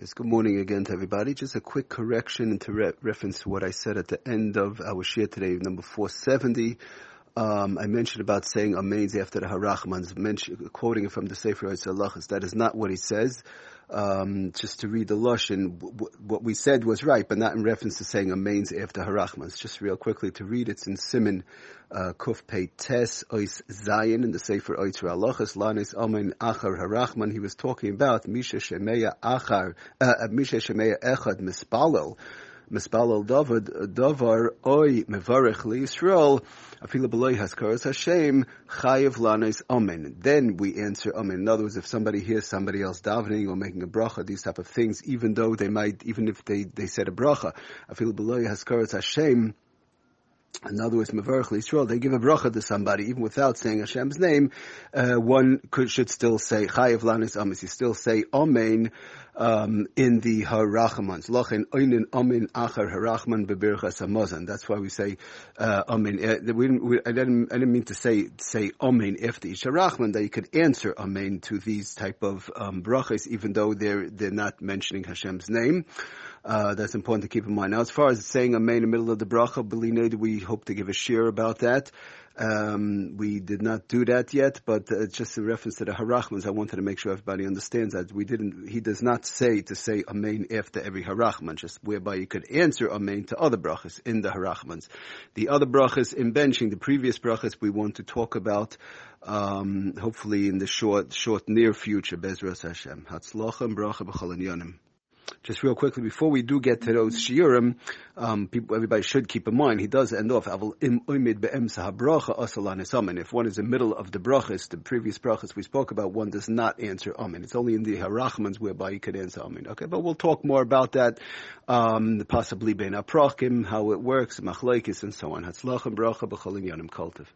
Yes, good morning again to everybody. Just a quick correction into re- reference to what I said at the end of our share today, number 470. Um, I mentioned about saying amens after the Harachmans, quoting it from the Sefer Yitzhalachas. That is not what he says. Um, just to read the Lashon, w- what we said was right, but not in reference to saying Amens after Harachmans. Just real quickly to read, it's in Simon, uh, Kuf Pei Tes, Ois Zayin, in the Sefer Oitzer Alachas, Lanis Amen Achar Harachman. He was talking about Misha Shemeya Achar, uh, Misha Shemeya Echad Mispalel, Mispalel Davar, Oy, Mevarech Yisrael, Afila Beloy Haskaras Hashem, Chayev Lanes Amen. Then we answer Amen. In other words, if somebody hears somebody else davening or making a bracha, these type of things, even though they might, even if they, they said a bracha, Afila Beloy Haskaras Hashem, in other words, Mevarech Yisrael, they give a bracha to somebody, even without saying Hashem's name, uh, one could, should still say, Chayev Lanis Amis, you still say Amen, um, in the Harachmans. Lachin Oinin Amen Achar Harachman Bebirchas Hamazon. That's why we say, uh, Amen. Uh, we we, I, didn't, I didn't mean to say, say Amen after each Harachman, that you could answer Amen to these type of, um, brachas, even though they're, they're not mentioning Hashem's name. Uh, that's important to keep in mind. Now, as far as saying Amen in the middle of the bracha, we hope to give a share about that. Um, we did not do that yet, but uh, just a reference to the harachmans. I wanted to make sure everybody understands that we didn't. He does not say to say amen after every harachman, just whereby you could answer amen to other brachas in the harachmans. The other brachas in benching, the previous brachas, we want to talk about. Um, hopefully in the short, short, near future, Bezras Hashem. Hatzlochem bracha b'chol just real quickly, before we do get to those shiurim, um, people, everybody should keep in mind, he does end off, If one is in the middle of the brachas, the previous brachas we spoke about, one does not answer amen. It's only in the harachmans whereby you could answer amen. Okay, but we'll talk more about that, um, possibly ben aprachim, how it works, machlaikis, and so on. Bracha b'cholim yanim kultiv.